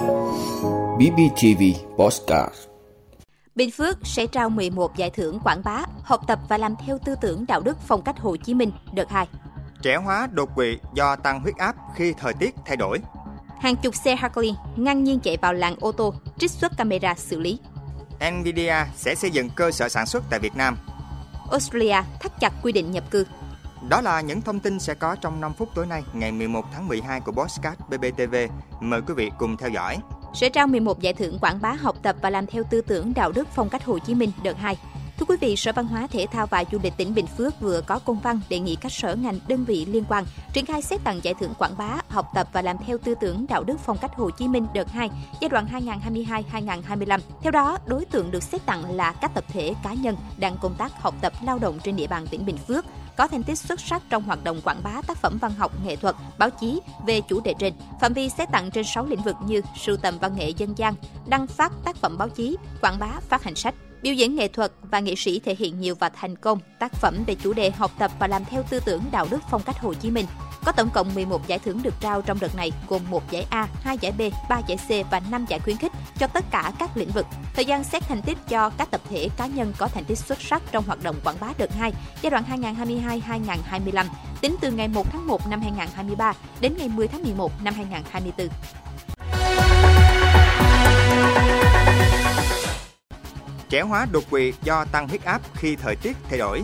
BBTV Postcard Bình Phước sẽ trao 11 giải thưởng quảng bá, học tập và làm theo tư tưởng đạo đức phong cách Hồ Chí Minh đợt 2. Trẻ hóa đột quỵ do tăng huyết áp khi thời tiết thay đổi. Hàng chục xe Harley ngang nhiên chạy vào làng ô tô, trích xuất camera xử lý. Nvidia sẽ xây dựng cơ sở sản xuất tại Việt Nam. Australia thắt chặt quy định nhập cư. Đó là những thông tin sẽ có trong 5 phút tối nay, ngày 11 tháng 12 của Bosscat BBTV. Mời quý vị cùng theo dõi. Sẽ trao 11 giải thưởng quảng bá học tập và làm theo tư tưởng đạo đức phong cách Hồ Chí Minh đợt 2. Thưa quý vị, Sở Văn hóa Thể thao và Du lịch tỉnh Bình Phước vừa có công văn đề nghị các sở ngành đơn vị liên quan triển khai xét tặng giải thưởng quảng bá, học tập và làm theo tư tưởng đạo đức phong cách Hồ Chí Minh đợt 2 giai đoạn 2022-2025. Theo đó, đối tượng được xét tặng là các tập thể cá nhân đang công tác học tập lao động trên địa bàn tỉnh Bình Phước có thành tích xuất sắc trong hoạt động quảng bá tác phẩm văn học, nghệ thuật, báo chí về chủ đề trên. Phạm vi xét tặng trên 6 lĩnh vực như sưu tầm văn nghệ dân gian, đăng phát tác phẩm báo chí, quảng bá phát hành sách. Biểu diễn nghệ thuật và nghệ sĩ thể hiện nhiều và thành công tác phẩm về chủ đề học tập và làm theo tư tưởng đạo đức phong cách Hồ Chí Minh. Có tổng cộng 11 giải thưởng được trao trong đợt này, gồm một giải A, 2 giải B, 3 giải C và 5 giải khuyến khích cho tất cả các lĩnh vực. Thời gian xét thành tích cho các tập thể cá nhân có thành tích xuất sắc trong hoạt động quảng bá đợt 2 giai đoạn 2022-2025 tính từ ngày 1 tháng 1 năm 2023 đến ngày 10 tháng 11 năm 2024. Trẻ hóa đột quỵ do tăng huyết áp khi thời tiết thay đổi.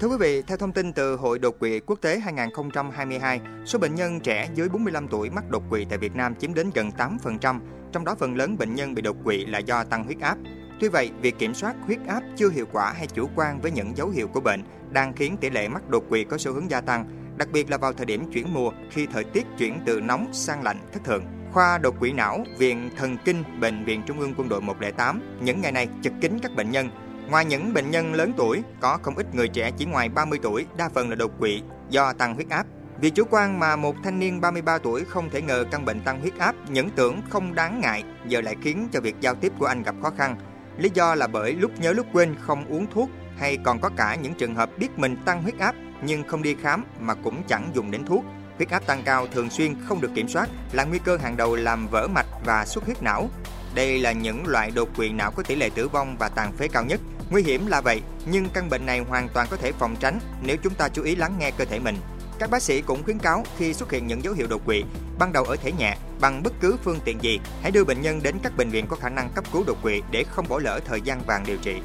Thưa quý vị, theo thông tin từ Hội đột quỵ quốc tế 2022, số bệnh nhân trẻ dưới 45 tuổi mắc đột quỵ tại Việt Nam chiếm đến gần 8%, trong đó phần lớn bệnh nhân bị đột quỵ là do tăng huyết áp. Tuy vậy, việc kiểm soát huyết áp chưa hiệu quả hay chủ quan với những dấu hiệu của bệnh đang khiến tỷ lệ mắc đột quỵ có xu hướng gia tăng, đặc biệt là vào thời điểm chuyển mùa khi thời tiết chuyển từ nóng sang lạnh thất thường. Khoa đột quỵ não, Viện Thần Kinh, Bệnh viện Trung ương Quân đội 108 những ngày này chật kín các bệnh nhân. Ngoài những bệnh nhân lớn tuổi, có không ít người trẻ chỉ ngoài 30 tuổi, đa phần là đột quỵ do tăng huyết áp. Vì chủ quan mà một thanh niên 33 tuổi không thể ngờ căn bệnh tăng huyết áp, những tưởng không đáng ngại, giờ lại khiến cho việc giao tiếp của anh gặp khó khăn. Lý do là bởi lúc nhớ lúc quên không uống thuốc hay còn có cả những trường hợp biết mình tăng huyết áp nhưng không đi khám mà cũng chẳng dùng đến thuốc Huyết áp tăng cao thường xuyên không được kiểm soát là nguy cơ hàng đầu làm vỡ mạch và xuất huyết não. Đây là những loại đột quỵ não có tỷ lệ tử vong và tàn phế cao nhất. Nguy hiểm là vậy, nhưng căn bệnh này hoàn toàn có thể phòng tránh nếu chúng ta chú ý lắng nghe cơ thể mình. Các bác sĩ cũng khuyến cáo khi xuất hiện những dấu hiệu đột quỵ, ban đầu ở thể nhẹ, bằng bất cứ phương tiện gì, hãy đưa bệnh nhân đến các bệnh viện có khả năng cấp cứu đột quỵ để không bỏ lỡ thời gian vàng điều trị.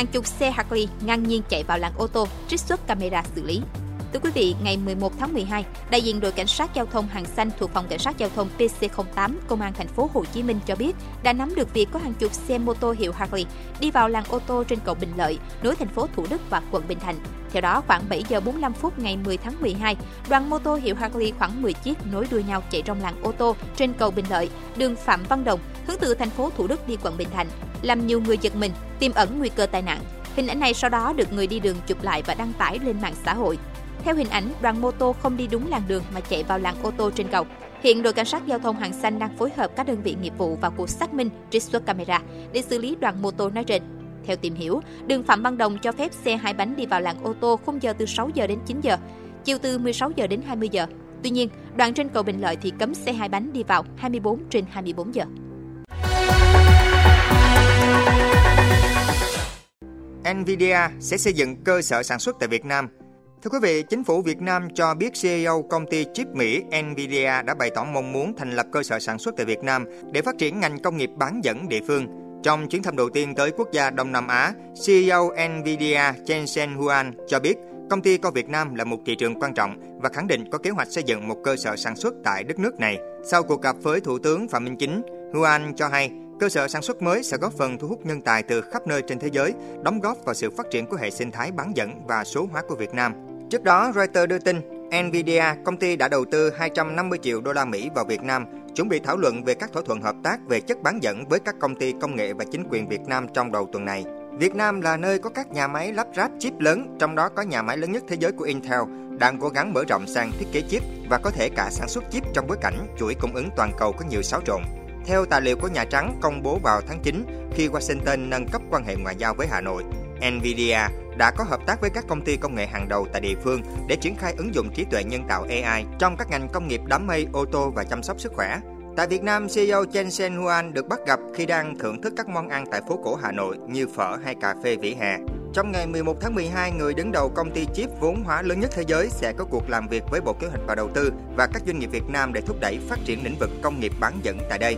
Hàng chục xe Harley ngang nhiên chạy vào làn ô tô, trích xuất camera xử lý. Thưa quý vị, ngày 11 tháng 12, đại diện đội cảnh sát giao thông hàng xanh thuộc phòng cảnh sát giao thông PC08 công an thành phố Hồ Chí Minh cho biết đã nắm được việc có hàng chục xe mô tô hiệu Harley đi vào làn ô tô trên cầu Bình Lợi, nối thành phố Thủ Đức và quận Bình Thạnh. Theo đó, khoảng 7 giờ 45 phút ngày 10 tháng 12, đoàn mô tô hiệu Harley khoảng 10 chiếc nối đuôi nhau chạy trong làn ô tô trên cầu Bình Lợi, đường Phạm Văn Đồng, hướng từ thành phố Thủ Đức đi quận Bình Thạnh, làm nhiều người giật mình, tiềm ẩn nguy cơ tai nạn. Hình ảnh này sau đó được người đi đường chụp lại và đăng tải lên mạng xã hội. Theo hình ảnh, đoàn mô tô không đi đúng làn đường mà chạy vào làn ô tô trên cầu. Hiện đội cảnh sát giao thông hàng xanh đang phối hợp các đơn vị nghiệp vụ vào cuộc xác minh, trích xuất camera để xử lý đoàn mô tô nói trên. Theo tìm hiểu, đường Phạm Văn Đồng cho phép xe hai bánh đi vào làn ô tô khung giờ từ 6 giờ đến 9 giờ, chiều từ 16 giờ đến 20 giờ. Tuy nhiên, đoạn trên cầu Bình Lợi thì cấm xe hai bánh đi vào 24 trên 24 giờ. Nvidia sẽ xây dựng cơ sở sản xuất tại Việt Nam. Thưa quý vị, chính phủ Việt Nam cho biết CEO công ty chip Mỹ Nvidia đã bày tỏ mong muốn thành lập cơ sở sản xuất tại Việt Nam để phát triển ngành công nghiệp bán dẫn địa phương. Trong chuyến thăm đầu tiên tới quốc gia Đông Nam Á, CEO Nvidia Jensen Huang cho biết công ty coi Việt Nam là một thị trường quan trọng và khẳng định có kế hoạch xây dựng một cơ sở sản xuất tại đất nước này. Sau cuộc gặp với Thủ tướng Phạm Minh Chính, Huang cho hay Cơ sở sản xuất mới sẽ góp phần thu hút nhân tài từ khắp nơi trên thế giới, đóng góp vào sự phát triển của hệ sinh thái bán dẫn và số hóa của Việt Nam. Trước đó, Reuters đưa tin, Nvidia, công ty đã đầu tư 250 triệu đô la Mỹ vào Việt Nam, chuẩn bị thảo luận về các thỏa thuận hợp tác về chất bán dẫn với các công ty công nghệ và chính quyền Việt Nam trong đầu tuần này. Việt Nam là nơi có các nhà máy lắp ráp chip lớn, trong đó có nhà máy lớn nhất thế giới của Intel, đang cố gắng mở rộng sang thiết kế chip và có thể cả sản xuất chip trong bối cảnh chuỗi cung ứng toàn cầu có nhiều xáo trộn. Theo tài liệu của Nhà Trắng công bố vào tháng 9 khi Washington nâng cấp quan hệ ngoại giao với Hà Nội, Nvidia đã có hợp tác với các công ty công nghệ hàng đầu tại địa phương để triển khai ứng dụng trí tuệ nhân tạo AI trong các ngành công nghiệp đám mây, ô tô và chăm sóc sức khỏe. Tại Việt Nam, CEO Chen Sen Huan được bắt gặp khi đang thưởng thức các món ăn tại phố cổ Hà Nội như phở hay cà phê vỉa hè. Trong ngày 11 tháng 12, người đứng đầu công ty chip vốn hóa lớn nhất thế giới sẽ có cuộc làm việc với Bộ Kế hoạch và Đầu tư và các doanh nghiệp Việt Nam để thúc đẩy phát triển lĩnh vực công nghiệp bán dẫn tại đây.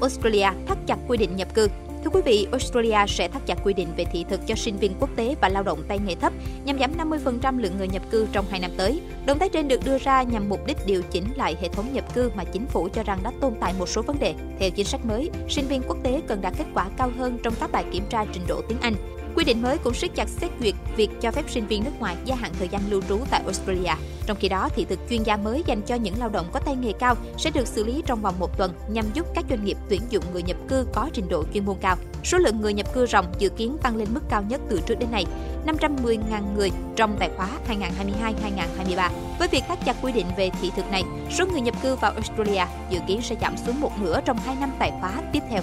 Australia thắt chặt quy định nhập cư Thưa quý vị, Australia sẽ thắt chặt quy định về thị thực cho sinh viên quốc tế và lao động tay nghề thấp nhằm giảm 50% lượng người nhập cư trong 2 năm tới. Động thái trên được đưa ra nhằm mục đích điều chỉnh lại hệ thống nhập cư mà chính phủ cho rằng đã tồn tại một số vấn đề. Theo chính sách mới, sinh viên quốc tế cần đạt kết quả cao hơn trong các bài kiểm tra trình độ tiếng Anh. Quy định mới cũng siết chặt xét duyệt việc cho phép sinh viên nước ngoài gia hạn thời gian lưu trú tại Australia. Trong khi đó, thị thực chuyên gia mới dành cho những lao động có tay nghề cao sẽ được xử lý trong vòng một tuần nhằm giúp các doanh nghiệp tuyển dụng người nhập cư có trình độ chuyên môn cao. Số lượng người nhập cư ròng dự kiến tăng lên mức cao nhất từ trước đến nay, 510.000 người trong tài khóa 2022-2023. Với việc thắt chặt quy định về thị thực này, số người nhập cư vào Australia dự kiến sẽ giảm xuống một nửa trong hai năm tài khóa tiếp theo.